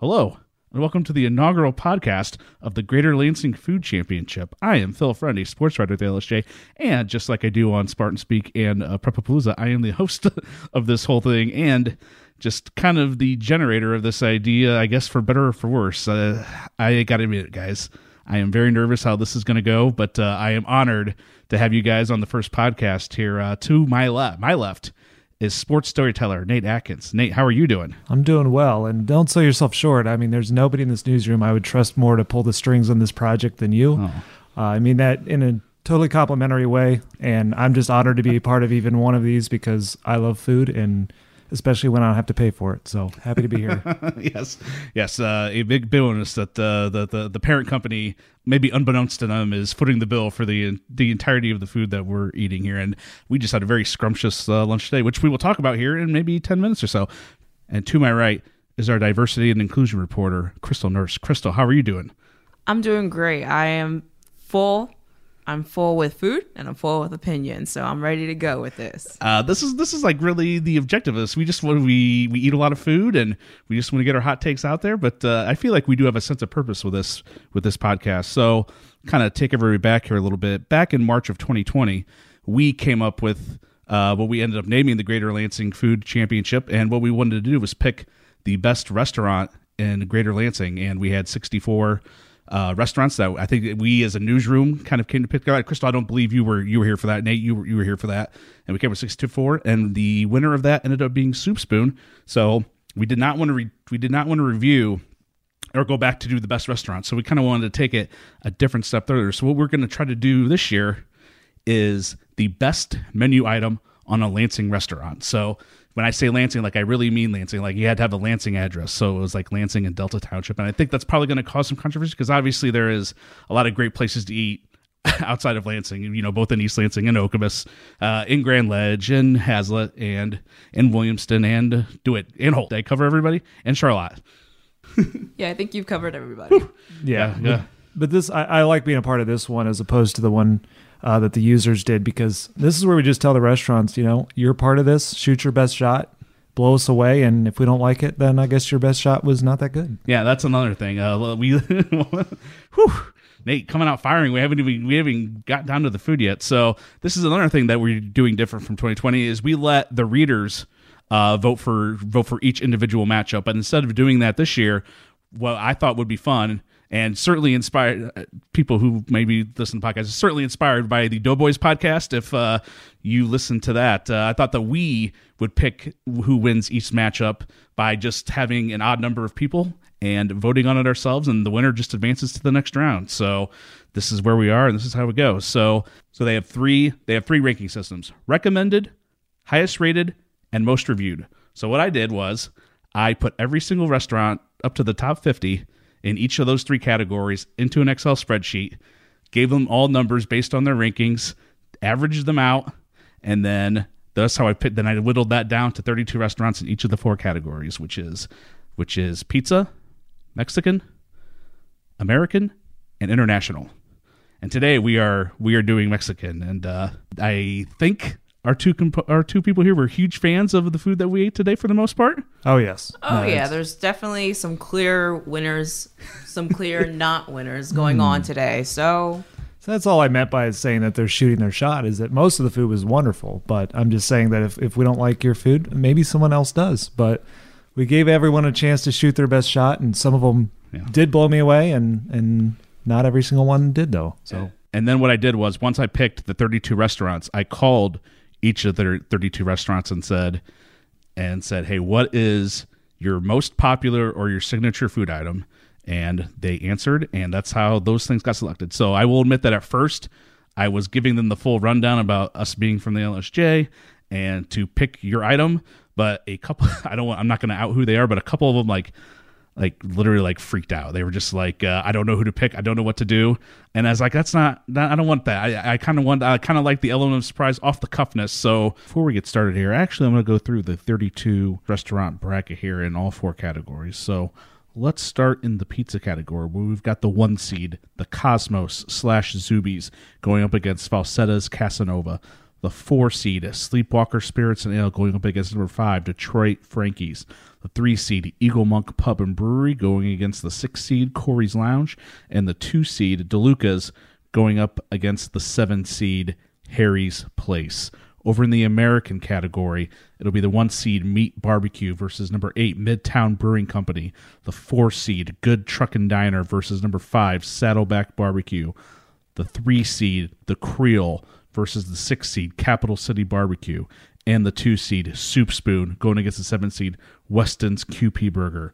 Hello, and welcome to the inaugural podcast of the Greater Lansing Food Championship. I am Phil Friend, sports writer the LSJ, and just like I do on Spartan Speak and uh, Prepapalooza, I am the host of this whole thing and just kind of the generator of this idea, I guess for better or for worse. Uh, I got to admit it, guys. I am very nervous how this is going to go, but uh, I am honored to have you guys on the first podcast here. Uh, to my left, my left is sports storyteller Nate Atkins. Nate, how are you doing? I'm doing well, and don't sell yourself short. I mean, there's nobody in this newsroom I would trust more to pull the strings on this project than you. Oh. Uh, I mean that in a totally complimentary way, and I'm just honored to be a part of even one of these because I love food and especially when I don't have to pay for it. So happy to be here. yes, yes. Uh, a big bonus that the, the the the parent company, maybe unbeknownst to them, is footing the bill for the the entirety of the food that we're eating here. And we just had a very scrumptious uh, lunch today, which we will talk about here in maybe ten minutes or so. And to my right is our diversity and inclusion reporter, Krystal Nurse. Krystal, how are you doing? I'm doing great. I am full. I'm full with food and I'm full with opinions, so I'm ready to go with this. Uh, this is this is like really the objective of this. We just want we we eat a lot of food and we just want to get our hot takes out there. But uh, I feel like we do have a sense of purpose with this with this podcast. So kind of take everybody back here a little bit. Back in March of 2020, we came up with uh, what we ended up naming the Greater Lansing Food Championship, and what we wanted to do was pick the best restaurant in Greater Lansing, and we had 64 uh, restaurants that I think we as a newsroom kind of came to pick. Krystal, I don't believe you were you were here for that. Nate, you were, you were here for that, and we came with six to four, and the winner of that ended up being Soup Spoon. So we did not want to re- we did not want to review or go back to do the best restaurant. So we kind of wanted to take it a different step further. So what we're going to try to do this year is the best menu item on a Lansing restaurant. So when I say Lansing, like I really mean Lansing. Like you had to have a Lansing address, so it was like Lansing and Delta Township. And I think that's probably going to cause some controversy because obviously there is a lot of great places to eat outside of Lansing. You know, both in East Lansing and Okemos, uh, in Grand Ledge, and Haslett, and in Williamston, and DeWitt and Holt. Did I cover everybody and Charlotte. Yeah, I think you've covered everybody. yeah, yeah. But this, I, I like being a part of this one as opposed to the one uh, that the users did because this is where we just tell the restaurants, you know, you're part of this. Shoot your best shot, blow us away, and if we don't like it, then I guess your best shot was not that good. Yeah, that's another thing. Uh, we, whew, Nate coming out firing. We haven't even we haven't got down to the food yet. So this is another thing that we're doing different from 2020 is we let the readers uh, vote for vote for each individual matchup. But instead of doing that this year, what I thought would be fun and certainly inspired uh, people who maybe listen to podcasts, certainly inspired by the Doughboys podcast. If uh, you listen to that, uh, I thought that we would pick who wins each matchup by just having an odd number of people and voting on it ourselves, and the winner just advances to the next round. So this is where we are, and this is how it goes. So so they have three they have three ranking systems: recommended, highest rated, and most reviewed. So what I did was I put every single restaurant up to the top 50 in each of those three categories into an Excel spreadsheet, gave them all numbers based on their rankings, averaged them out, and then that's how I put then I whittled that down to 32 restaurants in each of the four categories, which is which is pizza, Mexican, American, and international. And today we are we are doing Mexican, and uh, I think our two comp- our two people here were huge fans of the food that we ate today for the most part. Oh yes. Oh No, yeah, there's definitely some clear winners, some clear not winners going on hmm. today. So So that's all I meant by saying that they're shooting their shot is that most of the food was wonderful, but I'm just saying that if, if we don't like your food, maybe someone else does. But we gave everyone a chance to shoot their best shot, and some of them Yeah. did blow me away, and and not every single one did though. So And then what I did was once I picked the 32 restaurants, I called each of their 32 restaurants and said and said, "Hey, what is your most popular or your signature food item. And they answered, and that's how those things got selected. So I will admit that at first, I was giving them the full rundown about us being from the LSJ and to pick your item. But a couple, I don't want, I'm not going to out who they are, but a couple of them like, like literally like freaked out. They were just like, uh, I don't know who to pick. I don't know what to do. And I was like, that's not, that, I don't want that. I, I kind of want, I kind of like the element of surprise off the cuffness. So before we get started here, actually, I'm going to go through the 32 restaurant bracket here in all four categories. So let's start in the pizza category where we've got the one seed, the Cosmos slash Zoobie's, going up against Falsetta's Casa Nova. The four seed, Sleepwalker Spirits and Ale, going up against number five, Detroit Frankie's. The three seed, Eagle Monk Pub and Brewery, going against the six seed, Corey's Lounge. And the two seed, DeLuca's, going up against the seven seed, Harry's Place. Over in the American category, it'll be the one seed Meat Barbecue versus number eight Midtown Brewing Company. The four seed Good Truckin' Diner versus number five Saddleback Barbecue. The three seed The Creole versus the six seed Capital City Barbecue. And the two seed Soup Spoon going against the seven seed Weston's Kewpee Burger.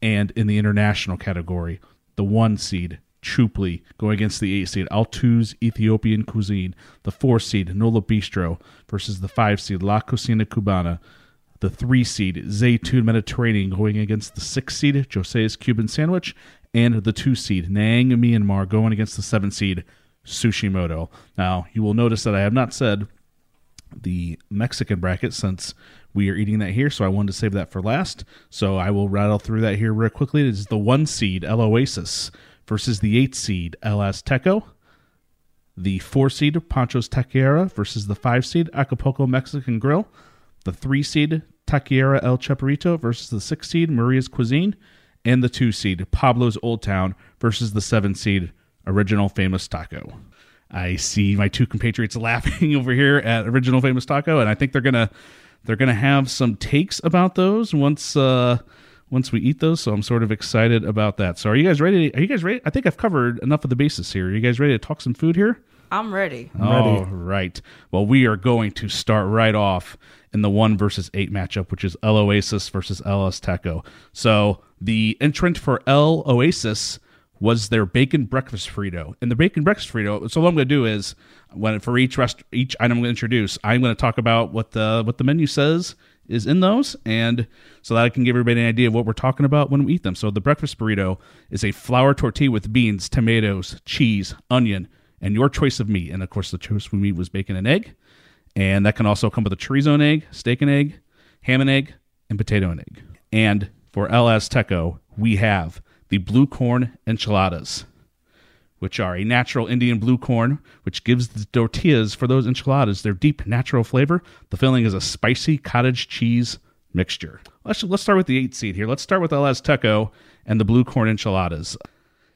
And in the international category, the one seed Chupley going against the eight seed Altu's Ethiopian Cuisine, the four seed Nola Bistro versus the five seed La Cocina Cubana, the three seed Zaytoon Mediterranean going against the six seed Jose's Cuban Sandwich, and the two seed Naing Myanmar going against the seven seed Sushimoto. Now you will notice that I have not said the Mexican bracket since we are eating that here, so I wanted to save that for last. So I will rattle through that here real quickly. It is the one seed El Oasis versus the eight seed El Azteco, the four seed Pancho's Taqueria versus the five seed Acapulco Mexican Grill, the three seed Taqueria El Chaparrito versus the six seed Maria's Cuisine, and the two seed Pablo's Old Town versus the seven seed Original Famous Taco. I see my two compatriots laughing over here at Original Famous Taco, and I think they're gonna they're gonna have some takes about those once uh, once we eat those. So I'm sort of excited about that. So are you guys ready? Are you guys ready? I think I've covered enough of the bases here. Are you guys ready to talk some food here? I'm ready. All right. Well, we are going to start right off in the one versus eight matchup, which is El Oasis versus El Azteco. So the entrant for El Oasis was their bacon breakfast burrito. And the bacon breakfast burrito. So what I'm going to do is, when for each rest, each item I'm going to introduce, I'm going to talk about what the what the menu says is in those, and so that I can give everybody an idea of what we're talking about when we eat them. So the breakfast burrito is a flour tortilla with beans, tomatoes, cheese, onion, and your choice of meat. And of course, the choice of meat was bacon and egg, and that can also come with a chorizo and egg, steak and egg, ham and egg, and potato and egg. And for El Azteco, we have the blue corn enchiladas, which are a natural Indian blue corn, which gives the tortillas for those enchiladas their deep natural flavor. The filling is a spicy cottage cheese mixture. Let's let's start with the eight seed here. Let's start with El Azteco and the blue corn enchiladas.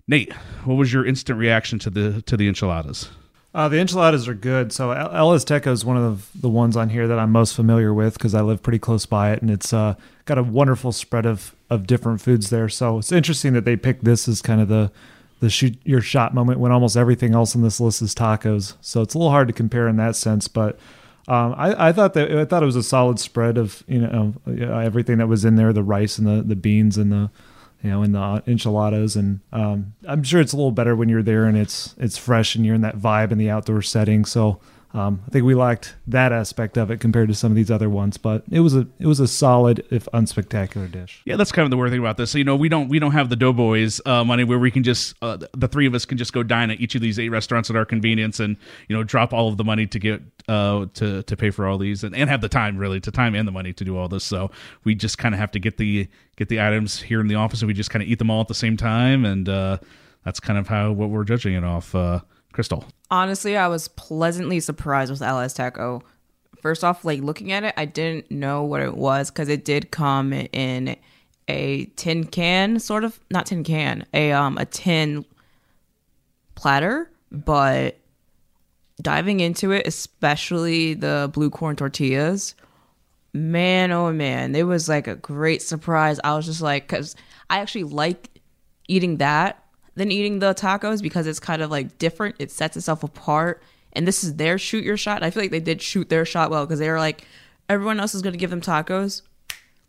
Nate, what was your instant reaction to the to the enchiladas? Uh, the enchiladas are good. So El Azteco is one of the ones on here that I'm most familiar with because I live pretty close by it, and it's uh, got a wonderful spread of of different foods there. So it's interesting that they picked this as kind of the the shoot your shot moment when almost everything else on this list is tacos. So it's a little hard to compare in that sense, but. Um, I, I thought that I thought it was a solid spread of you know everything that was in there, the rice and the, the beans and the you know, in the enchiladas, and um, I'm sure it's a little better when you're there and it's it's fresh and you're in that vibe in the outdoor setting. So um, I think we lacked that aspect of it compared to some of these other ones, but it was a it was a solid if unspectacular dish. Yeah, that's kind of the weird thing about this. So, you know, we don't we don't have the Doughboys uh, money where we can just uh, the three of us can just go dine at each of these eight restaurants at our convenience and you know drop all of the money to get uh, to to pay for all these and, and have the time really to time and the money to do all this. So we just kind of have to get the get the items here in the office and we just kind of eat them all at the same time and uh, that's kind of how what we're judging it off. Uh, Krystal. Honestly, I was pleasantly surprised with El Taco. First off, like looking at it, I didn't know what it was because it did come in a tin can, sort of not tin can, a um a tin platter. But diving into it, especially the blue corn tortillas, man, oh man, it was like a great surprise. I was just like, because I actually like eating that than eating the tacos because it's kind of like different. It sets itself apart. And this is their shoot your shot. I feel like they did shoot their shot well because they were like, everyone else is going to give them tacos.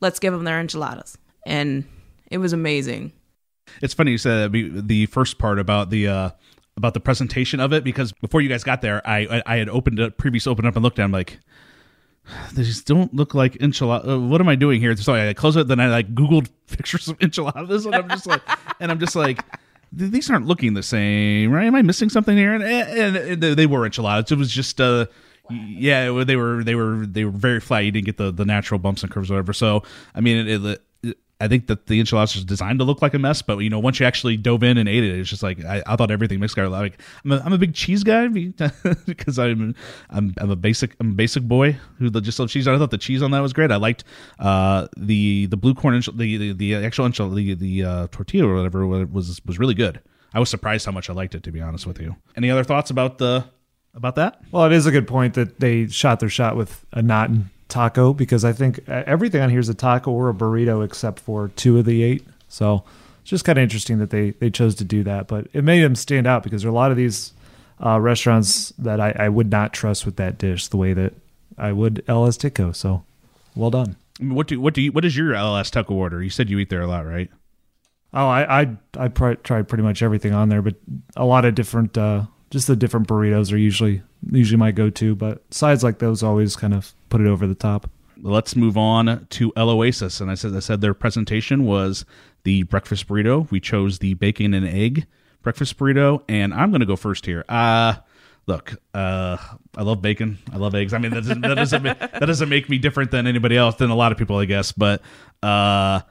Let's give them their enchiladas. and it was amazing. It's funny you said that the first part about the uh, about the presentation of it because before you guys got there, I I, I had opened it, previous opened up and looked at. Them like these don't look like enchiladas. Uh, what am I doing here? So I close it, then I like Googled pictures of enchiladas, and I'm just like, and I'm just like. These aren't looking the same, right? Am I missing something here? And, and, and they were enchiladas. It was just, uh, yeah, they were they were they were very flat. You didn't get the the natural bumps and curves, or whatever. So, I mean, it, it, I think that the enchiladas was designed to look like a mess, but you know, once you actually dove in and ate it, it's just like I, I thought everything mixed together. Like I'm a, I'm a big cheese guy because I'm, I'm I'm a basic I'm a basic boy who just loves cheese. I thought the cheese on that was great. I liked uh, the the blue corn enchil- the, the the actual enchilada the the uh, tortilla or whatever was was really good. I was surprised how much I liked it to be honest with you. Any other thoughts about the about that? Well, it is a good point that they shot their shot with a not taco because I think uh, everything on here is a taco or a burrito except for two of the eight. So it's just kind of interesting that they they chose to do that, but it made them stand out because there are a lot of these uh, restaurants that I, I would not trust with that dish the way that I would El Azteco. So well done. What do what do you what is your El Azteco order? You said you eat there a lot, right? Oh, I I I pr- tried pretty much everything on there, but a lot of different uh, just the different burritos are usually usually my go-to, but sides like those always kind of put it over the top. Let's move on to El Oasis, and I said I said their presentation was the breakfast burrito. We chose the bacon and egg breakfast burrito, and I'm going to go first here. Uh look, uh, I love bacon. I love eggs. I mean, that doesn't that doesn't, that doesn't make me different than anybody else than a lot of people, I guess. But uh,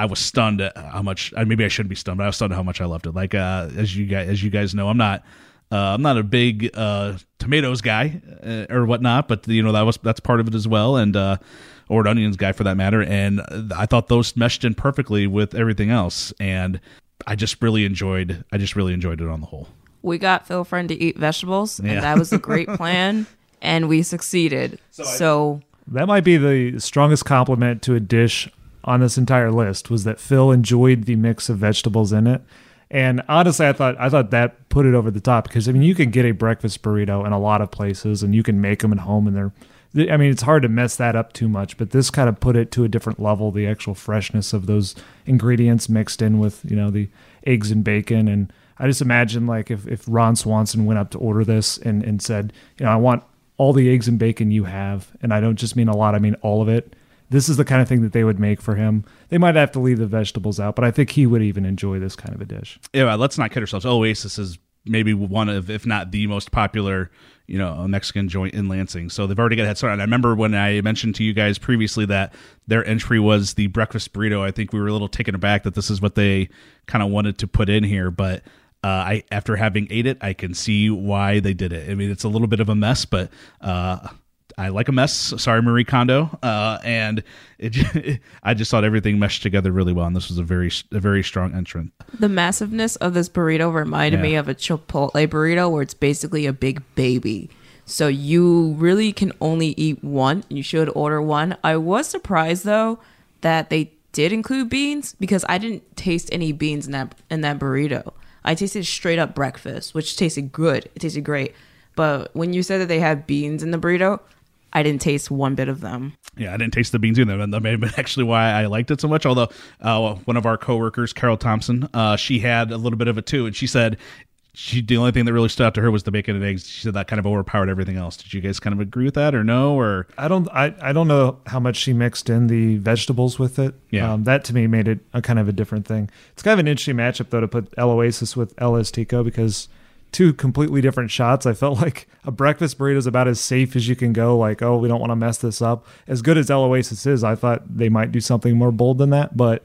I was stunned at how much. Maybe I shouldn't be stunned, but I was stunned at how much I loved it. Like uh, as you guys as you guys know, I'm not. Uh, I'm not a big uh, tomatoes guy uh, or whatnot, but you know that was that's part of it as well, and uh, or an onions guy for that matter. And I thought those meshed in perfectly with everything else, and I just really enjoyed. I just really enjoyed it on the whole. We got Phil Friend to eat vegetables, yeah. and that was a great plan, and we succeeded. So, so that might be the strongest compliment to a dish on this entire list was that Phil enjoyed the mix of vegetables in it. And honestly, I thought I thought that put it over the top because I mean you can get a breakfast burrito in a lot of places and you can make them at home and they're I mean it's hard to mess that up too much, but this kind of put it to a different level. The actual freshness of those ingredients mixed in with you know the eggs and bacon and I just imagine like if, if Ron Swanson went up to order this and, and said, you know, I want all the eggs and bacon you have, and I don't just mean a lot, I mean all of it this is the kind of thing that they would make for him. They might have to leave the vegetables out, but I think he would even enjoy this kind of a dish. Yeah, let's not kid ourselves. Oasis is maybe one of, if not the most popular, you know, Mexican joint in Lansing. So they've already got a head start. And I remember when I mentioned to you guys previously that their entry was the breakfast burrito. I think we were a little taken aback that this is what they kind of wanted to put in here, but. Uh, I after having ate it, I can see why they did it. I mean, it's a little bit of a mess, but uh, I like a mess. Sorry, Marie Kondo. Uh, and it, I just thought everything meshed together really well, and this was a very, a very strong entrant. The massiveness of this burrito reminded yeah. me of a Chipotle burrito, where it's basically a big baby. So you really can only eat one. You should order one. I was surprised though that they did include beans because I didn't taste any beans in that in that burrito. I tasted straight up breakfast, which tasted good. It tasted great. But when you said that they had beans in the burrito, I didn't taste one bit of them. Yeah, I didn't taste the beans either. And that may have been actually why I liked it so much. Although uh, one of our coworkers, Carol Thompson, uh, she had a little bit of it too, and she said she the only thing that really stood out to her was the bacon and eggs. She said that kind of overpowered everything else. Did you guys kind of agree with that, or no? Or I don't, I, I don't know how much she mixed in the vegetables with it. Yeah, um, that to me made it a kind of a different thing. It's kind of an interesting matchup though to put El Oasis with El Azteco because two completely different shots. I felt like a breakfast burrito is about as safe as you can go. Like, oh, we don't want to mess this up. As good as El Oasis is, I thought they might do something more bold than that, but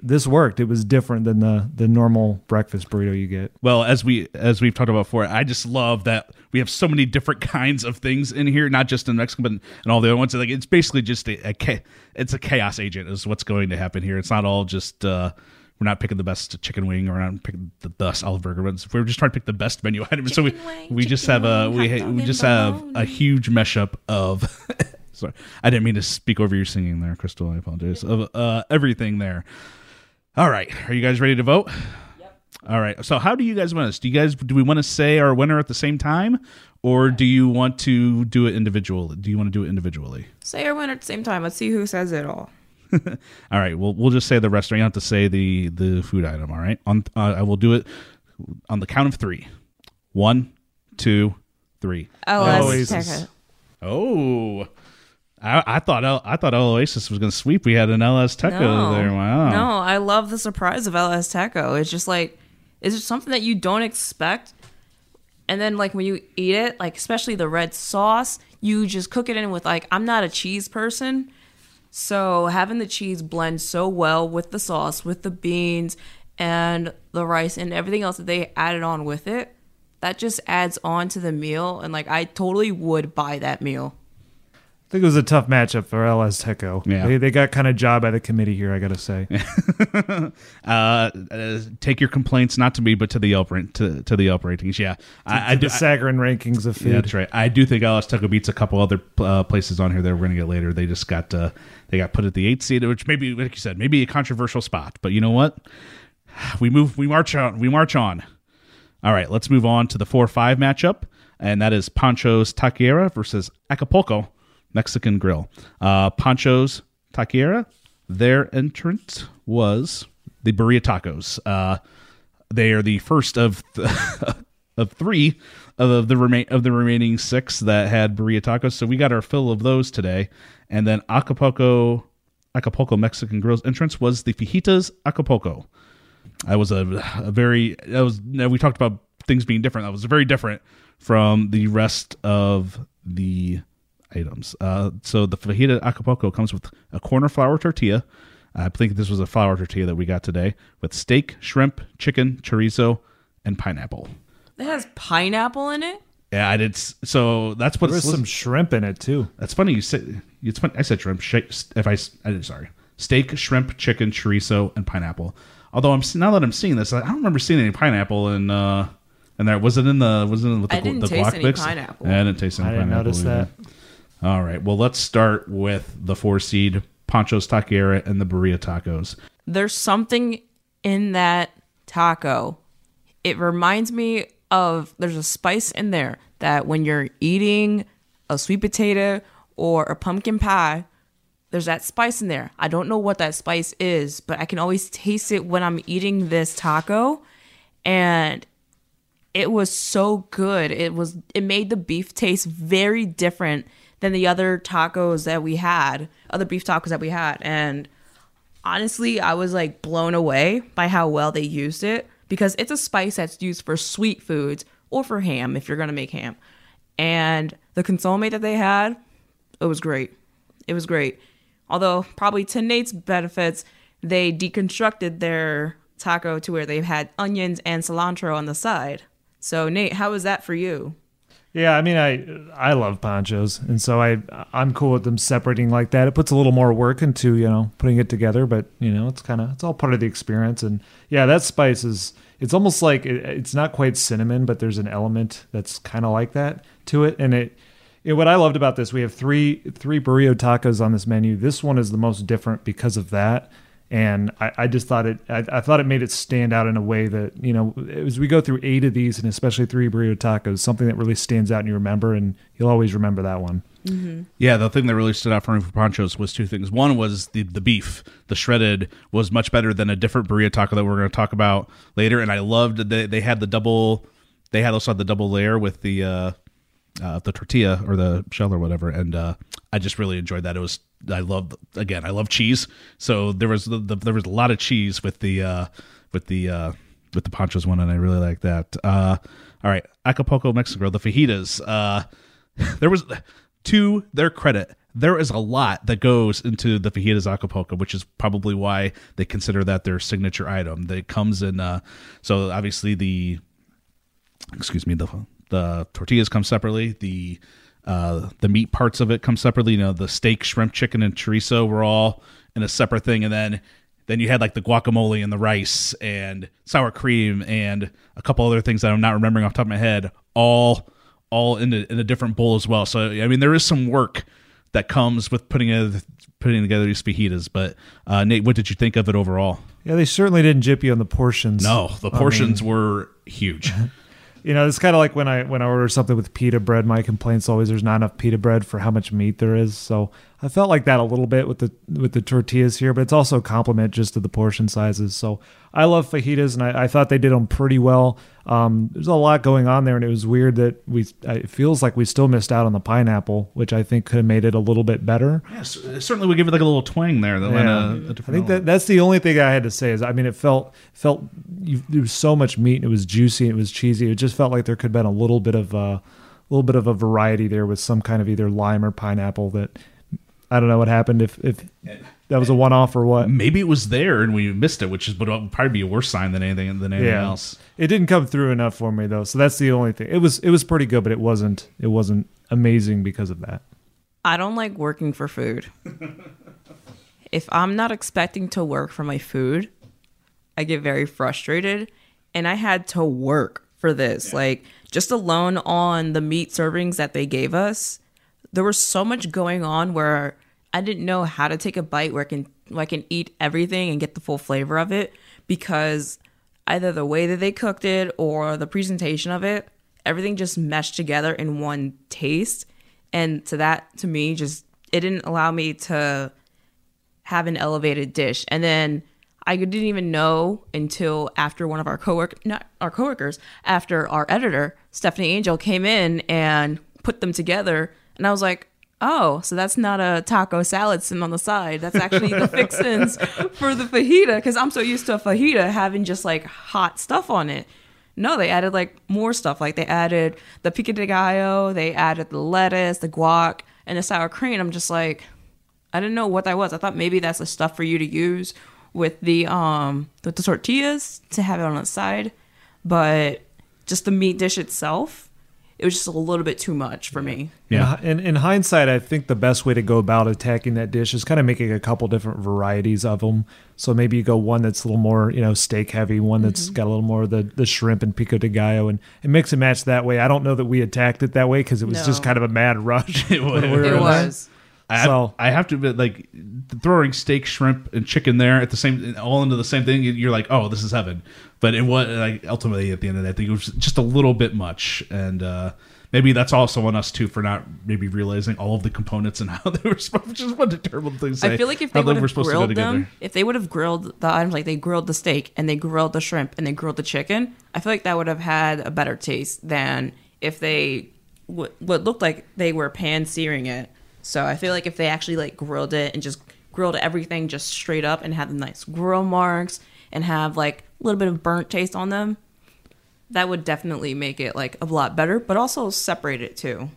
this worked. It was different than the the normal breakfast burrito you get. Well, as we as we've talked about before, I just love that we have so many different kinds of things in here, not just in Mexico, but in all the other ones. Like it's basically just a, a it's a chaos agent is what's going to happen here. It's not all just. uh we're not picking the best chicken wing or we're not picking the best olive burger but we're just trying to pick the best menu item. So we wing, we just have a we we just have a huge mashup of sorry i didn't mean to speak over your singing there Krystal. I apologize. Of uh, everything there. All right. Are you guys ready to vote? Yep. all right. So how do you guys want us do you guys do we want to say our winner at the same time? Or do you want to do it individually do you want to do it individually? Say our winner at the same time. Let's see who says it all all right, well, we'll just say the restaurant. You don't have to say the the food item. All right, on uh, I will do it on the count of three. One, two, three. El Oasis. Oh, I, I thought El, I thought Oasis was going to sweep. We had an El Azteco No. there. Wow. No, I love the surprise of El Azteco. It's just like it's just something that you don't expect. And then like when you eat it, like especially the red sauce, you just cook it in with like I'm not a cheese person. So having the cheese blend so well with the sauce, with the beans and the rice and everything else that they added on with it, that just adds on to the meal and like I totally would buy that meal. I think it was a tough matchup for El Azteco. Yeah. They, they got kind of job by the committee here, I got to say. Uh, uh, take your complaints not to me, but to the Yelp rate- to, to the Yelp ratings. Yeah, I, I the do. Sagarin rankings of food. Yeah, that's right. I do think El Azteco beats a couple other uh, places on here that we're going to get later. They just got uh, they got put at the eighth seed, which maybe, like you said, maybe a controversial spot. But you know what? We move. We march on. We march on. All right, let's move on to the four five matchup, and that is Pancho's Taqueria versus Acapulco Mexican Grill. Uh, Pancho's Taquera, their entrant was the Burrito Tacos. Uh, they are the first of the, of three of the remain of the remaining six that had burrito tacos. So we got our fill of those today. And then Acapulco Acapulco Mexican Grill's entrance was the Fajitas Acapulco. That was a, a very that was we talked about things being different. That was very different from the rest of the items. Uh, so the fajita Acapulco comes with a corner flour tortilla. I think this was a flour tortilla that we got today with steak, shrimp, chicken, chorizo, and pineapple. It has pineapple in it. Yeah, I did. s- So that's what There's some shrimp in it, too. That's funny. You said it's funny. I said shrimp. Sh- if I, s- I did sorry, steak, shrimp, chicken, chorizo, and pineapple. Although I'm now that I'm seeing this, I don't remember seeing any pineapple in. uh And there was it in the was it in with the, I didn't the taste guac any mix? pineapple. Yeah, I didn't taste any I didn't pineapple. notice either. that. All right. Well, let's start with the four seed Pancho's Taqueria and the birria tacos. there's something in that taco. It reminds me of there's a spice in there that when you're eating a sweet potato or a pumpkin pie, there's that spice in there. I don't know what that spice is, but I can always taste it when I'm eating this taco and it was so good. It was it made the beef taste very different than the other tacos that we had, other beef tacos that we had and honestly, I was like blown away by how well they used it because it's a spice that's used for sweet foods or for ham if you're going to make ham. And the consomme that they had, it was great. It was great. Although, probably to Nate's benefits, they deconstructed their taco to where they had onions and cilantro on the side. So, Nate, how was that for you? Yeah, I mean, I I love Pancho's, and so I I'm cool with them separating like that. It puts a little more work into you know putting it together, but you know it's kind of it's all part of the experience. And yeah, that spice is it's almost like it, it's not quite cinnamon, but there's an element that's kind of like that to it. And it, it what I loved about this, we have three three birria tacos on this menu. This one is the most different because of that. And I, I just thought it, I, I thought it made it stand out in a way that, you know, as we go through eight of these and especially three birria tacos, something that really stands out and you remember, and you'll always remember that one. Yeah, the thing that really stood out for me for Pancho's was two things. One was the the beef, the shredded was much better than a different birria taco that we're going to talk about later. And I loved that they, they had the double, they had also had the double layer with the uh, uh, the tortilla or the shell or whatever. And uh, I just really enjoyed that. It was I love again I love cheese, so there was the, the, there was a lot of cheese with the uh, with the uh, with the Pancho's one, and I really like that. Uh, all right, Acapulco, Mexico, the fajitas. Uh, there was to their credit there is a lot that goes into the fajitas acapulco which is probably why they consider that their signature item that comes in uh so obviously the excuse me the the tortillas come separately the uh the meat parts of it come separately you know the steak shrimp chicken and chorizo were all in a separate thing and then then you had like the guacamole and the rice and sour cream and a couple other things that I'm not remembering off the top of my head all all in a, in a different bowl as well. So I mean, there is some work that comes with putting a, putting together these fajitas. But uh, Nate, what did you think of it overall? Yeah, they certainly didn't jip you on the portions. No, the I portions mean, were huge. You know, it's kind of like when I when I order something with pita bread. My complaint's always there's not enough pita bread for how much meat there is. So I felt like that a little bit with the with the tortillas here, but it's also a compliment just to the portion sizes. So I love fajitas, and I, I thought they did them pretty well. Um, there's a lot going on there, and it was weird that we. It feels like we still missed out on the pineapple, which I think could have made it a little bit better. Yeah, certainly would give it like a little twang there. That went Yeah. a, a I different think that that's the only thing I had to say is I mean it felt felt you, there was so much meat and it was juicy and it was cheesy. It just felt like there could have been a little bit of a little bit of a variety there with some kind of either lime or pineapple that I don't know what happened if if that was a one off or what. Maybe it was there and we missed it, which is would probably be a worse sign than anything than anything Yeah. else. It didn't come through enough for me though, so that's the only thing. It was it was pretty good, but it wasn't it wasn't amazing because of that. I don't like working for food. if I'm not expecting to work for my food, I get very frustrated. And I had to work for this. Like, just alone on the meat servings that they gave us, there was so much going on where I didn't know how to take a bite where I can, where I can eat everything and get the full flavor of it because either the way that they cooked it or the presentation of it, everything just meshed together in one taste. And to that, to me, just it didn't allow me to have an elevated dish. And then I didn't even know until after one of our cowork not our coworkers, after our editor, Stephanie Angel, came in and put them together. And I was like, oh, so that's not a taco salad sitting on the side. That's actually the fixins for the fajita. Because I'm so used to a fajita having just like hot stuff on it. No, they added like more stuff. Like they added the pico de gallo, they added the lettuce, the guac, and the sour cream. I'm just like, I didn't know what that was. I thought maybe that's the stuff for you to use with the um with the tortillas to have it on the side, but just the meat dish itself, it was just a little bit too much for me. Yeah. In, in hindsight, I think the best way to go about attacking that dish is kind of making a couple different varieties of them. So maybe you go one that's a little more, you know, steak heavy, one that's mm-hmm. got a little more of the, the shrimp and pico de gallo, and, and mix and match that way. I don't know that we attacked it that way because it was just kind of a mad rush. It was. when we were It was. I have, So- I have to admit, like throwing steak, shrimp, and chicken there at the same, all into the same thing. You're like, oh, this is heaven. But it was like ultimately at the end of the day, I think it was just a little bit much, and uh, maybe that's also on us too for not maybe realizing all of the components and how they were supposed. Which is what a terrible thing to say. I feel like if how they would have supposed to grilled them, if they would have grilled the items like they grilled the steak and they grilled the shrimp and they grilled the chicken, I feel like that would have had a better taste than if they what, what looked like they were pan searing it. So I feel like if they actually like grilled it and just grilled everything just straight up and had the nice grill marks and have like a little bit of burnt taste on them, that would definitely make it like a lot better, but also separate it too.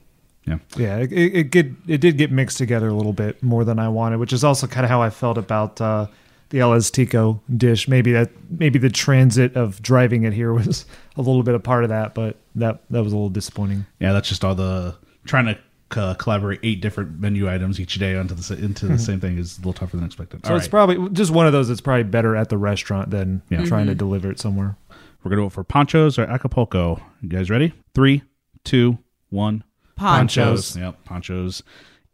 Yeah. Yeah, it, it, it get it did get mixed together a little bit more than I wanted, which is also kind of how I felt about uh, the El Azteco dish. Maybe that maybe the transit of driving it here was a little bit a part of that, but that that was a little disappointing. Yeah, that's just all the trying to uh, collaborate eight different menu items each day onto the into the same thing is a little tougher than expected. Mm-hmm. So All it's right. probably just one of those that's probably better at the restaurant than Yeah. trying to deliver it somewhere. We're gonna go for Pancho's or Acapulco. You guys ready? Three, two, one. Pancho's. Yep, Pancho's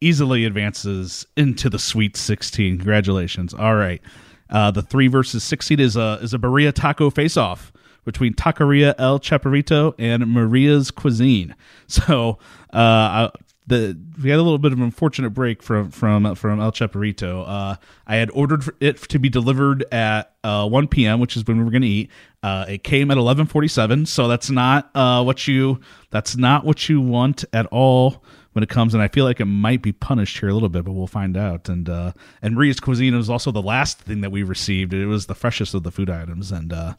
easily advances into the Sweet 16. Congratulations. All right. Uh, the three versus six seed is a is a birria taco face off between Taqueria El Chaparrito and Maria's Cuisine. So uh, I- the we had a little bit of an unfortunate break from from from El Chaparrito. Uh, I had ordered it to be delivered at uh, 1 p.m., which is when we were going to eat. Uh, it came at 11:47, so that's not uh, what you that's not what you want at all when it comes. And I feel like it might be punished here a little bit, but we'll find out. And uh, and Maria's Cuisine was also the last thing that we received. It was the freshest of the food items, and uh,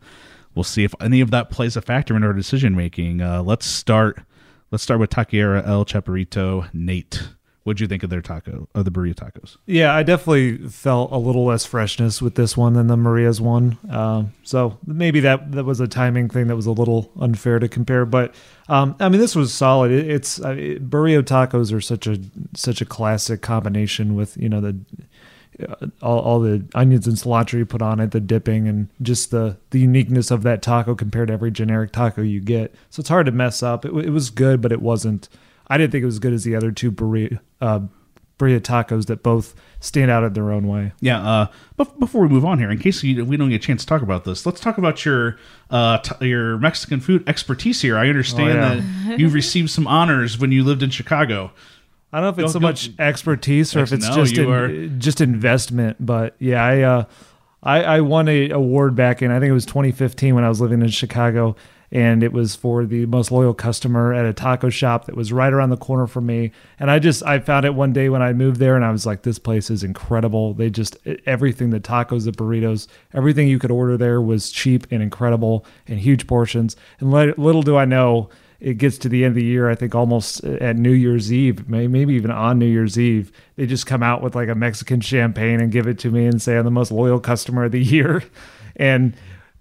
we'll see if any of that plays a factor in our decision making. Uh, let's start. Let's start with Taqueria El Chaparrito. Nate, what'd you think of their taco, of the birria tacos? Yeah, I definitely felt a little less freshness with this one than the Maria's one. Um, so maybe that that was a timing thing that was a little unfair to compare. But um, I mean, this was solid. It, it's uh, it, birria tacos are such a such a classic combination with you know the all, all the onions and cilantro you put on it, the dipping, and just the the uniqueness of that taco compared to every generic taco you get. So it's hard to mess up. It, it was good, but it wasn't. I didn't think it was as good as the other two birria uh, birria tacos that both stand out in their own way. Yeah, uh, but before we move on here, in case you, we don't get a chance to talk about this, let's talk about your uh, t- your Mexican food expertise here. I understand Oh, yeah. that you've received some honors when you lived in Chicago. I don't know if it's Go- so go- much expertise or if it's No, just in- are- just investment, but yeah, I uh, I, I won a award back in I think it was 2015 when I was living in Chicago, and it was for the most loyal customer at a taco shop that was right around the corner from me. And I just I found it one day when I moved there, and I was like, this place is incredible. They just everything the tacos, the burritos, everything you could order there was cheap and incredible and huge portions. And li- little do I know it gets to the end of the year, I think almost at New Year's Eve, maybe even on New Year's Eve, they just come out with like a Mexican champagne and give it to me and say I'm the most loyal customer of the year. And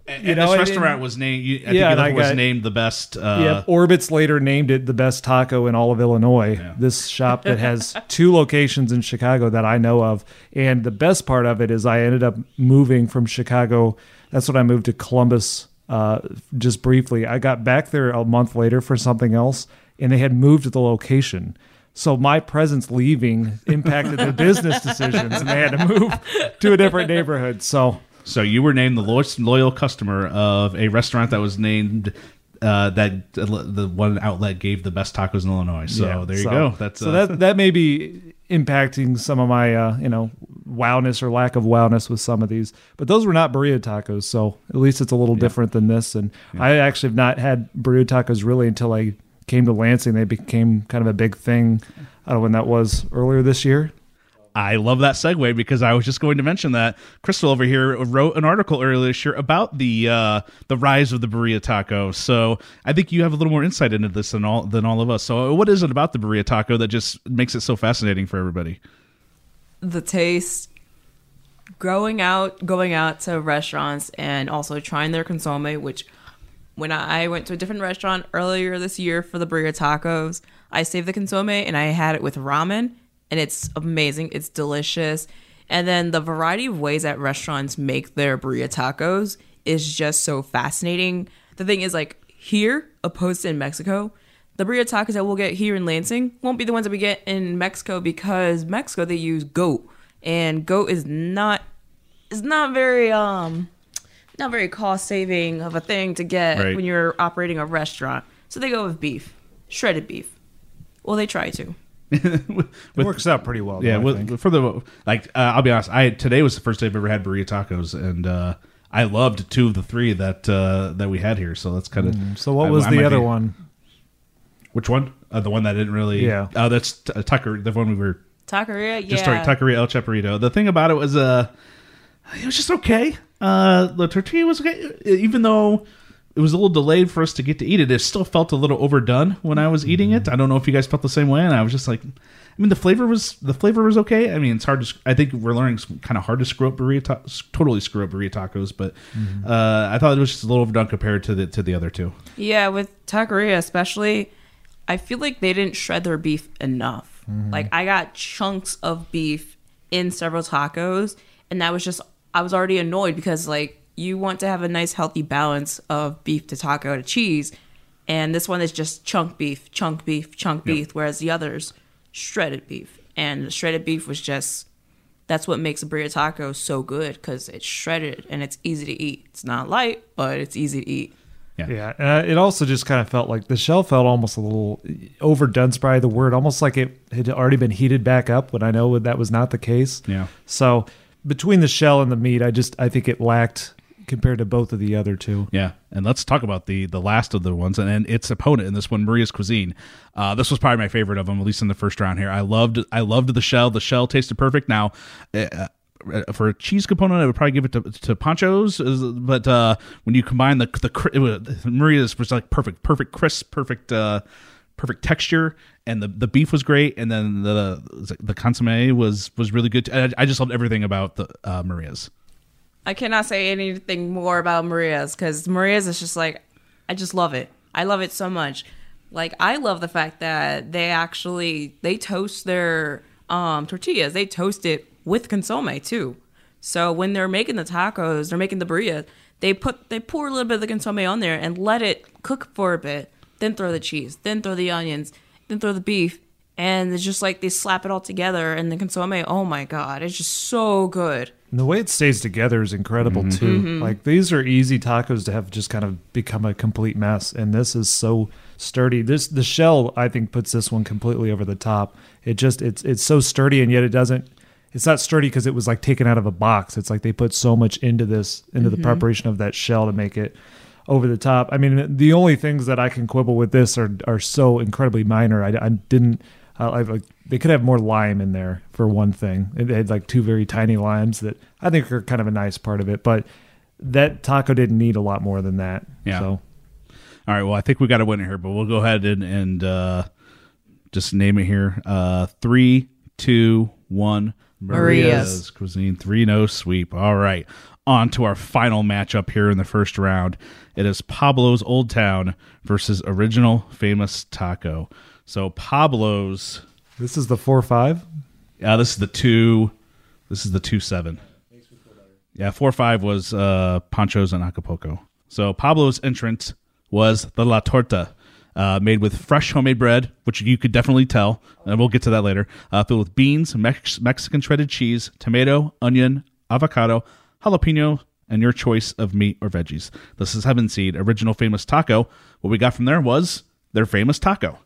And, You and know, this restaurant was named. You, I Yeah, think it was got- named the best. Uh, yeah, Orbitz later named it the best taco in all of Illinois. This shop that has two locations in Chicago that I know of. And the best part of it is I ended up moving from Chicago. That's when I moved to Columbus uh, just briefly. I got back there a month later for something else, and they had moved the location. So my presence leaving impacted their business decisions, and they had to move to a different neighborhood. So So you were named the loyal, loyal customer of a restaurant that was named uh, that the one outlet gave the best tacos in Illinois. So Yeah, there you so- go. That's so uh, that that may be impacting some of my uh, you know wowness or lack of wowness with some of these. But those were not birria tacos, so at least it's a little different than this. And I actually have not had birria tacos really until I came to Lansing. They became kind of a big thing. I don't know when that was earlier this year. I love that segue because I was just going to mention that Krystal over here wrote an article earlier this year about the uh, the rise of the birria taco. So I think you have a little more insight into this than all than all of us. So what is it about the birria taco that just makes it so fascinating for everybody? The taste going out going out to restaurants and also trying their consomme which when i went to a different restaurant earlier this year for the birria tacos i saved the consomme and i had it with ramen and it's amazing it's delicious. And then the variety of ways that restaurants make their birria tacos is just so fascinating. The thing is like here opposed to in mexico the birria tacos that we'll get here in Lansing won't be the ones that we get in Mexico because Mexico they use goat and goat is not is not very um not very cost saving of a thing to get Right. when you're operating a restaurant. So they go with beef, shredded beef. Well, they try to. With- It works out pretty well. yeah, though, with, for the like, uh, I'll be honest. I today was the first day I've ever had birria tacos, and uh, I loved two of the three that uh, that we had here. So that's kind of. Mm, so what was the other one? Which one? Uh, the one that didn't really. Yeah. Oh, that's t- Tucker. The one we were Taqueria, yeah. just sorry, Taqueria El Chaparrito. The thing about it was, uh, it was just okay. Uh, the tortilla was okay, even though it was a little delayed for us to get to eat it. It still felt a little overdone when I was eating it. I don't know if you guys felt the same way, and I was just like, I mean, the flavor was the flavor was okay. I mean, it's hard to. I think we're learning it's kind of hard to screw up birria, ta- totally screw up birria tacos, but uh, I thought it was just a little overdone compared to the to the other two. Yeah, with taqueria especially, I feel like they didn't shred their beef enough. Mm-hmm. Like I got chunks of beef in several tacos, and that was just I was already annoyed because like you want to have a nice healthy balance of beef to taco to cheese, and this one is just chunk beef, chunk beef, chunk beef, whereas the others shredded beef, and the shredded beef was just that's what makes a birria taco so good because it's shredded and it's easy to eat. It's not light, but it's easy to eat. Yeah, uh, it also just kind of felt like the shell felt almost a little overdone's probably the word, almost like it had already been heated back up. When I know that was not the case. Yeah. So between the shell and the meat, I just I think it lacked compared to both of the other two. Yeah, and let's talk about the the last of the ones and, and its opponent in this one, Maria's Cuisine. Uh, this was probably my favorite of them, at least in the first round here. I loved I loved the shell. The shell tasted perfect. Now, uh, for a cheese component, I would probably give it to, to Pancho's, but uh, when you combine the the was, Maria's was like perfect, perfect crisp, perfect. Uh, Perfect texture, and the, the beef was great, and then the the consomme was was really good. I, I just loved everything about the uh, Maria's. I cannot say anything more about Maria's because Maria's is just like, I just love it. I love it so much. Like I love the fact that they actually they toast their um, tortillas. They toast it with consomme too. So when they're making the tacos, they're making the burrito. They put they pour a little bit of the consomme on there and let it cook for a bit. Then throw the cheese. Then throw the onions. Then throw the beef. and it's just like they slap it all together and the consomme oh my god it's just so good And the way it stays together is incredible mm-hmm. too. Mm-hmm. Like these are easy tacos to have just kind of become a complete mess, and this is so sturdy. This the shell I think puts this one completely over the top. It just it's it's so sturdy, and yet it doesn't. It's not sturdy because it was like taken out of a box. It's like they put so much into this into the preparation of that shell to make it over the top. I mean, the only things that I can quibble with this are are so incredibly minor. I, I didn't. Uh, I like they could have more lime in there for one thing. They had like two very tiny limes that I think are kind of a nice part of it, but that taco didn't need a lot more than that. Yeah. So All right. Well, I think we got a winner here, but we'll go ahead and, and uh, just name it here. Uh, three, two, one. Maria's. Cuisine. 3 no sweep. All right. On to our final matchup here in the first round. It is Pablo's Old Town versus Original Famous Taco. So Pablo's. this is the four five. Yeah, this is the two. This is the two seven. Yeah, four five was uh, Pancho's and Acapulco. So Pablo's entrance was the La Torta, uh, made with fresh homemade bread, which you could definitely tell, and we'll get to that later. Uh, filled with beans, Mex- Mexican shredded cheese, tomato, onion, avocado, jalapeno, and your choice of meat or veggies. This is Heaven Seed, original famous taco. What we got from there was their famous taco.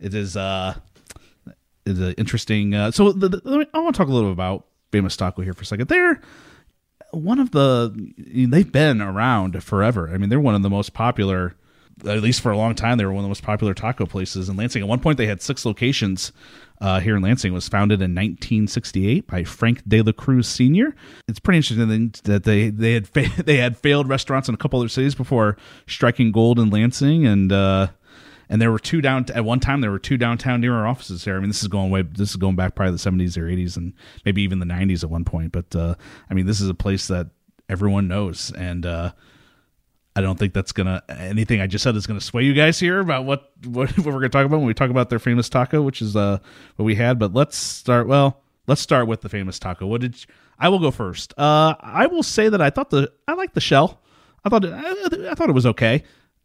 It is uh, is an interesting. Uh, so the, the, I want to talk a little bit about famous taco here for a second. They're one of the they've been around forever. I mean, they're one of the most popular. At least for a long time, they were one of the most popular taco places in Lansing. At one point, they had six locations uh, here in Lansing. It was founded in 1968 by Frank De La Cruz Sr. It's pretty interesting that they they had fa- they had failed restaurants in a couple other cities before striking gold in Lansing, and uh, and there were two down at one time. There were two downtown near our offices here. I mean, this is going way. This is going back probably the seventies or eighties, and maybe even the nineties at one point. But uh, I mean, this is a place that everyone knows, and uh, I don't think that's gonna anything I just said is gonna sway you guys here about what what, what we're gonna talk about when we talk about their famous taco, which is uh what we had. But let's start. Well, let's start with the famous taco. What did you- I will go first. Uh, I will say that I thought the I liked the shell. I thought I, I thought it was okay.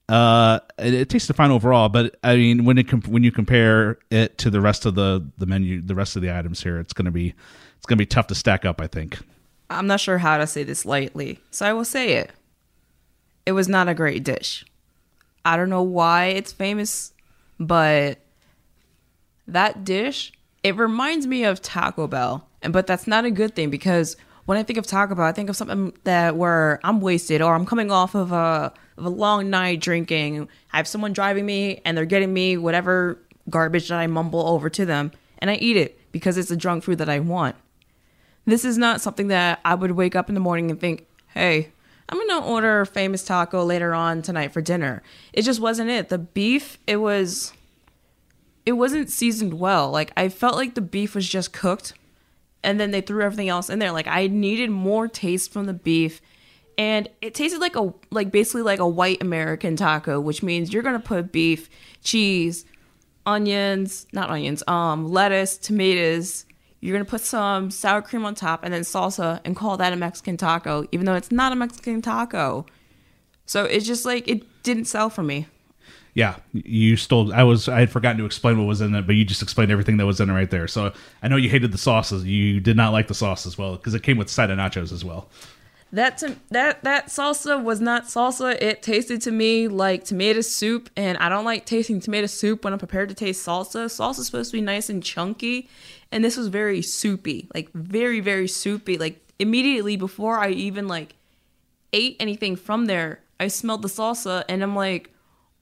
Uh, it, it tasted fine overall, but I mean, when it com- when you compare it to the rest of the the menu, the rest of the items here, it's gonna be it's gonna be tough to stack up. I think. i'm not sure how to say this lightly so i will say it it was not a great dish. I don't know why it's famous but that dish it reminds me of taco bell and but that's not a good thing because when i think of taco bell i think of something that where i'm wasted or i'm coming off of a of a long night drinking. I have someone driving me and they're getting me whatever garbage that i mumble over to them and i eat it because it's the drunk food that i want. This is not something that I would wake up in the morning and think, hey, I'm gonna order famous taco later on tonight for dinner. It just wasn't it. The beef, it was it wasn't seasoned well. Like I felt like the beef was just cooked and then they threw everything else in there. Like I needed more taste from the beef. And it tasted like a like basically like a white American taco, which means you're gonna put beef, cheese, onions, not onions, um, lettuce, tomatoes. You're gonna put some sour cream on top and then salsa and call that a Mexican taco, even though it's not a Mexican taco. So it's just like it didn't sell for me. Yeah, you stole. I was. I had forgotten to explain what was in it, but you just explained everything that was in it right there. So I know you hated the sauces. You did not like the sauce as well because it came with side of nachos as well. That to, that that salsa was not salsa. It tasted to me like tomato soup, and I don't like tasting tomato soup when I'm prepared to taste salsa. Salsa's supposed to be nice and chunky, and this was very soupy, like very very soupy. Like immediately before I even like ate anything from there, I smelled the salsa, and I'm like,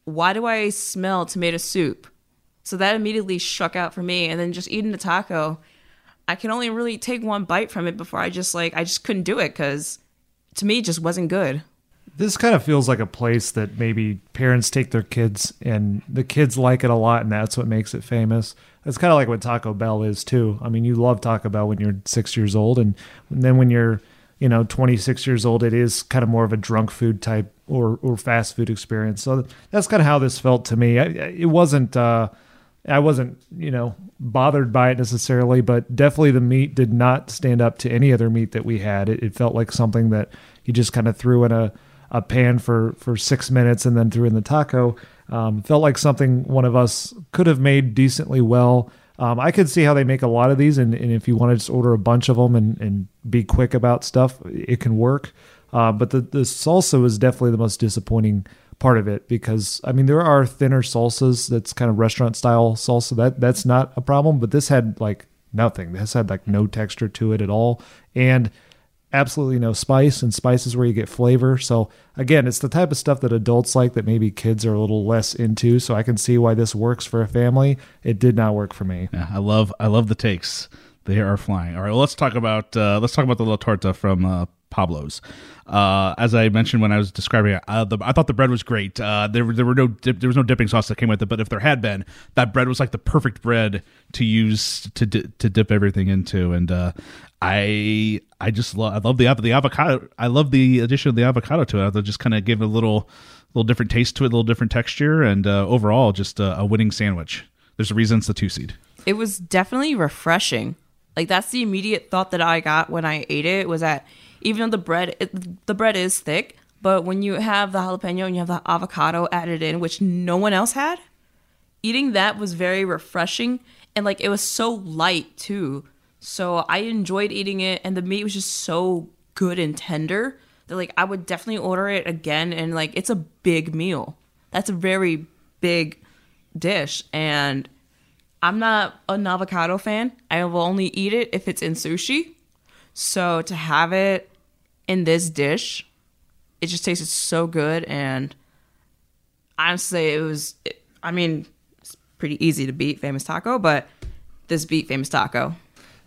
why do I smell tomato soup? So that immediately struck out for me, and then just eating the taco. I can only really take one bite from it before I just like I just couldn't do it because to me it just wasn't good. This kind of feels like a place that maybe parents take their kids and the kids like it a lot, and that's what makes it famous. That's kind of like what Taco Bell is too. I mean, you love Taco Bell when you're six years old, and then when you're, you know, 26 years old, it is kind of more of a drunk food type or or fast food experience. So that's kind of how this felt to me. I, it wasn't. Uh, I wasn't, you know, bothered by it necessarily, but definitely the meat did not stand up to any other meat that we had. It, it felt like something that you just kind of threw in a, a pan for, for six minutes and then threw in the taco. Um, felt like something one of us could have made decently well. Um, I could see how they make a lot of these, and, and if you want to just order a bunch of them and, and be quick about stuff, it can work. Uh, but the, the salsa was definitely the most disappointing part of it because I mean there are thinner salsas that's kind of restaurant style salsa that that's not a problem, but this had like nothing. This had like no texture to it at all, and absolutely no spice and spice is where you get flavor so again it's the type of stuff that adults like that maybe kids are a little less into so i can see why this works for a family it did not work for me Yeah, I love I love the takes. They are flying. All right, well, let's talk about uh, let's talk about the La Torta from uh, Pablo's. Uh, as I mentioned when I was describing it, uh, the, I thought the bread was great. Uh, there, there were no dip, there was no dipping sauce that came with it, but if there had been, that bread was like the perfect bread to use to di- to dip everything into. And uh, I I just love I love the the avocado. I love the addition of the avocado to it. They just kind of give it a little little different taste to it, a little different texture, and uh, overall just a, a winning sandwich. There's a reason it's the two seed. It was definitely refreshing. Like that's the immediate thought that I got when I ate it was that even though the bread it, the bread is thick, but when you have the jalapeno and you have the avocado added in, which no one else had, eating that was very refreshing and like it was so light too. So I enjoyed eating it and the meat was just so good and tender that like I would definitely order it again and like it's a big meal. That's a very big dish and I'm not an avocado fan. I will only eat it if it's in sushi. So to have it in this dish, it just tasted so good and honestly it was I mean, it's pretty easy to beat famous taco, but this beat famous taco.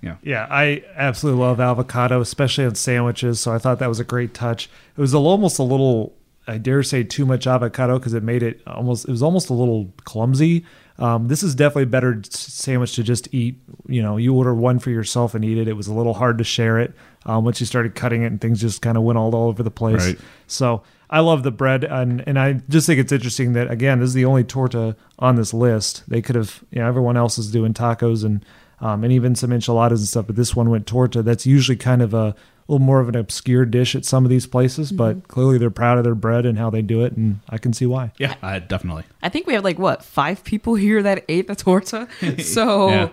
Yeah. Yeah, I absolutely love avocado, especially on sandwiches. So I thought that was a great touch. It was a, almost a little, I dare say, too much avocado because it made it almost. It was almost a little clumsy. Um, this is definitely a better sandwich to just eat. You know, you order one for yourself and eat it. It was a little hard to share it um, once you started cutting it, and things just kind of went all, all over the place. Right. So I love the bread, and and I just think it's interesting that again, this is the only torta on this list. They could have, you know, everyone else is doing tacos and um, and even some enchiladas and stuff, but this one went torta. That's usually kind of a little more of an obscure dish at some of these places, but clearly they're proud of their bread and how they do it, and I can see why. Yeah, uh, definitely. I think we have like what five people here that ate the torta. So Yeah.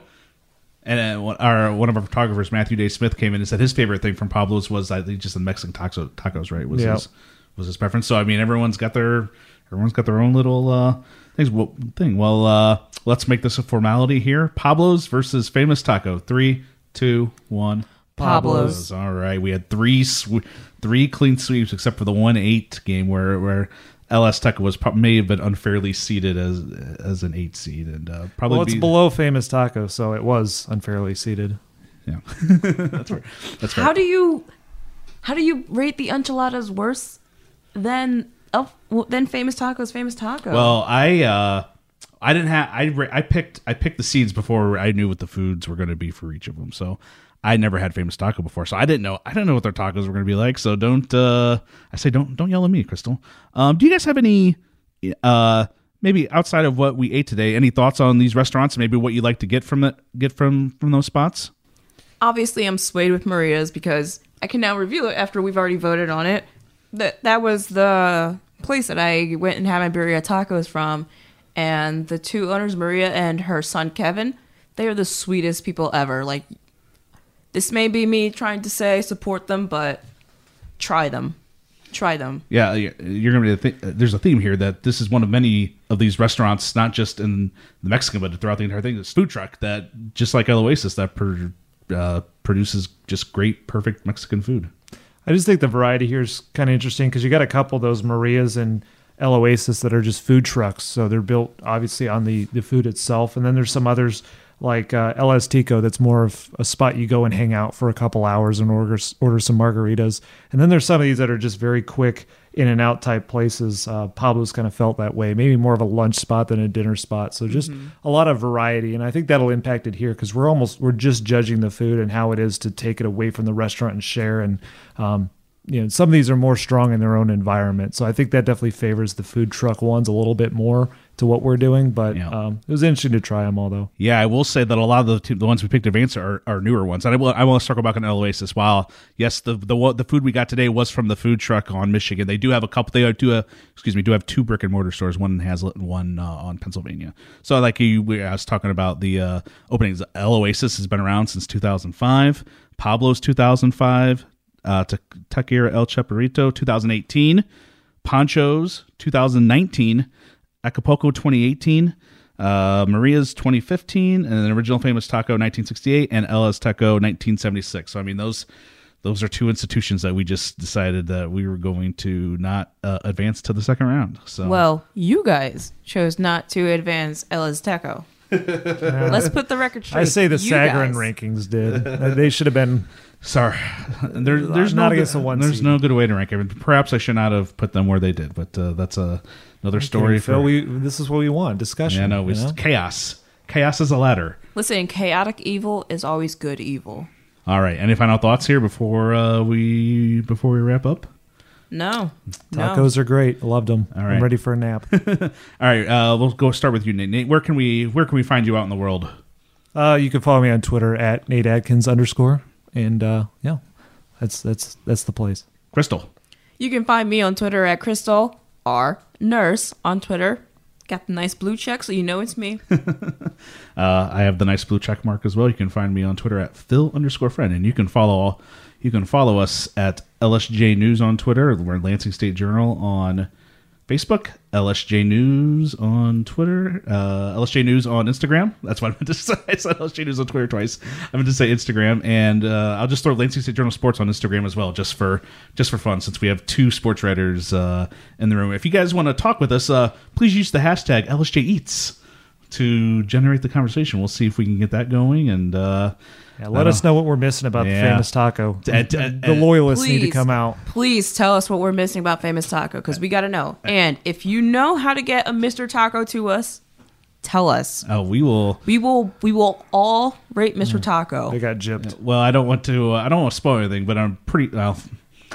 And uh, one- our one of our photographers, Matthew Day Smith, came in and said his favorite thing from Pablo's was I think just the Mexican taco, tacos. Right? Was Yeah. his was his preference. So I mean, everyone's got their everyone's got their own little uh, things. Well, thing. Well, uh, let's make this a formality here. Pablo's versus Famous Taco. Three, two, one. Pablo's. All right, we had three sw- three clean sweeps except for the one eight game where where El Azteco was pro- may have been unfairly seated as as an eight seed and uh, probably Well, it's be, below famous taco, so it was unfairly seated. Yeah, that's right. That's right. how do you how do you rate the enchiladas worse than oh, well, than famous tacos? Famous taco. well, I uh, I didn't have I I picked I picked the seeds before I knew what the foods were going to be for each of them. So I never had famous taco before, so I didn't know I didn't know what their tacos were going to be like. So don't uh, I say don't don't yell at me, Krystal. Um, do you guys have any uh maybe outside of what we ate today? Any thoughts on these restaurants? Maybe what you like to get from it get from from those spots? obviously I'm swayed with Maria's because I can now reveal it after we've already voted on it. That that was the place that I went and had my birria tacos from, and the two owners, Maria and her son Kevin, they are the sweetest people ever. Like, this may be me trying to say support them, but try them, try them. Yeah, you're gonna be. The th- there's a theme here that this is one of many of these restaurants, not just in the Mexican, but throughout the entire thing. This food truck that, just like El Oasis, that pro- uh, produces just great, perfect Mexican food. I just think the variety here is kind of interesting because you got a couple of those Marias and El Oasis that are just food trucks. So they're built obviously on the, the food itself. And then there's some others like uh, El Azteco that's more of a spot you go and hang out for a couple hours and order, order some margaritas. And then there's some of these that are just very quick in and out type places. Uh, Pablo's kind of felt that way, maybe more of a lunch spot than a dinner spot. So just a lot of variety, and I think that'll impact it here because we're almost we're just judging the food and how it is to take it away from the restaurant and share. And um, you know, some of these are more strong in their own environment. So I think that definitely favors the food truck ones a little bit more to what we're doing. But Yeah. um, it was interesting to try them all, though. Yeah, I will say that a lot of the two, the ones we picked advance are, are newer ones, and I will I want to circle back on El Oasis. While yes, the the the food we got today was from the food truck on Michigan. They do have a couple. They do a excuse me, do have two brick and mortar stores, one in Haslett and one uh, on Pennsylvania. So like you, we, I was talking about the uh, openings. El Oasis has been around since 2005. Pablo's 2005. Uh, Taqueria El Chaparrito 2018. Pancho's 2019. Acapulco 2018, uh, Maria's 2015, and then original famous taco 1968, and El Taco 1976. So I mean those those are two institutions that we just decided that we were going to not uh, advance to the second round. So Well, you guys chose not to advance El Azteco. Let's put the record straight. I say the You Sagarin guys. rankings did. Uh, they should have been. sorry, there, there's Not no against good, the one There's seed. no good way to rank it. Perhaps I should not have put them where they did, but uh, that's a, another story Phil, for. we, this is what we want discussion. yeah, no, you it's know? chaos. Chaos is a ladder. Listen, chaotic evil is always good evil. All right. Any final thoughts here before uh, we before we wrap up? No. No. Tacos are great. Loved them. All right. I'm ready for a nap. All right, uh, we'll go start with you, Nate. Nate, where can we where can we find you out in the world? uh, you can follow me on Twitter at Nate Atkins underscore, and uh, yeah, that's that's that's the place. Krystal. You can find me on Twitter at Krystal R Nurse on Twitter. Got the nice blue check, so you know it's me. Uh, I have the nice blue check mark as well. You can find me on Twitter at Phil underscore Friend, and you can follow you can follow us at LSJ News on Twitter. We're Lansing State Journal on Facebook, LSJ News on Twitter, uh, LSJ News on Instagram. That's what I meant to say. I said LSJ News on Twitter twice. I meant to say Instagram, and uh, I'll just throw Lansing State Journal Sports on Instagram as well, just for just for fun, since we have two sports writers uh, in the room. If you guys want to talk with us, uh, please use the hashtag LSJ Eats to generate the conversation. We'll see if we can get that going, and uh, Yeah, let us know what we're missing about Yeah. the famous taco. Uh, d- uh, the uh, loyalists need to come out. Please tell us what we're missing about Famous Taco because we got to know. And if you know how to get a Mr. Taco to us, tell us. oh, we will. We will we will all rate Mr. Taco. They got gypped. Well, I don't want to. Uh, I don't want to spoil anything, but I'm pretty. I'll,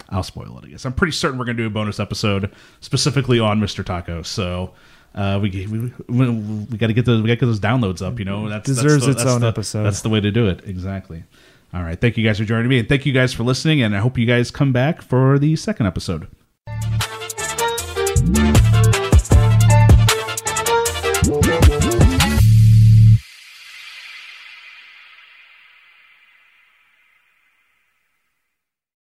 I'll spoil it. I guess I'm pretty certain we're going to do a bonus episode specifically on Mr. Taco. So uh, we we, we, we got to get those we got to get those downloads up. You know, that's Deserves that's the, its own the- episode. That's the way to do it. Exactly. All right. Thank you guys for joining me, and thank you guys for listening. And I hope you guys come back for the second episode.